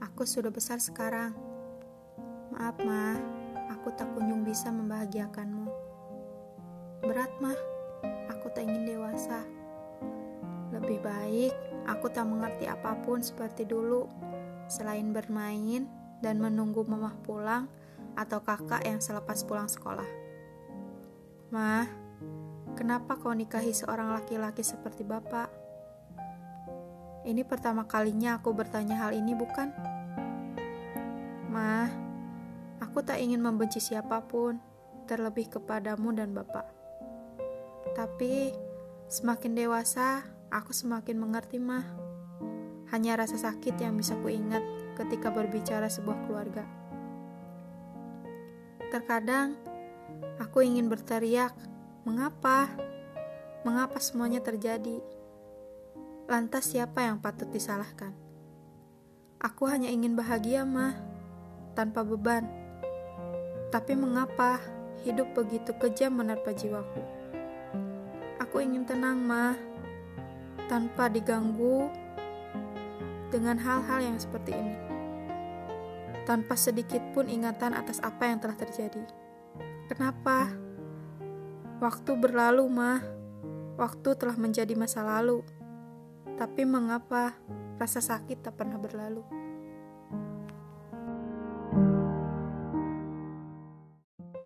Aku sudah besar sekarang. Maaf, Ma. Aku tak kunjung bisa membahagiakanmu. Berat, Ma. Aku tak ingin dewasa. Lebih baik aku tak mengerti apa pun seperti dulu, selain bermain dan menunggu mamah pulang atau kakak yang selepas pulang sekolah. Ma, kenapa kau nikahi seorang laki-laki seperti bapak? Ini pertama kalinya aku bertanya hal ini, bukan? Ma, aku tak ingin membenci siapa pun, terlebih kepadamu dan bapak. Tapi, semakin dewasa, aku semakin mengerti, mah. Hanya rasa sakit yang bisa kuingat ketika berbicara sebuah keluarga. Terkadang, aku ingin berteriak, mengapa? Mengapa semuanya terjadi? Lantas siapa yang patut disalahkan? Aku hanya ingin bahagia, mah, tanpa beban. Tapi mengapa hidup begitu kejam menerpa jiwaku? Aku ingin tenang, mah, tanpa diganggu dengan hal-hal yang seperti ini. Tanpa sedikit pun ingatan atas apa yang telah terjadi. Kenapa? Waktu berlalu, mah. Waktu telah menjadi masa lalu. Tapi mengapa rasa sakit tak pernah berlalu?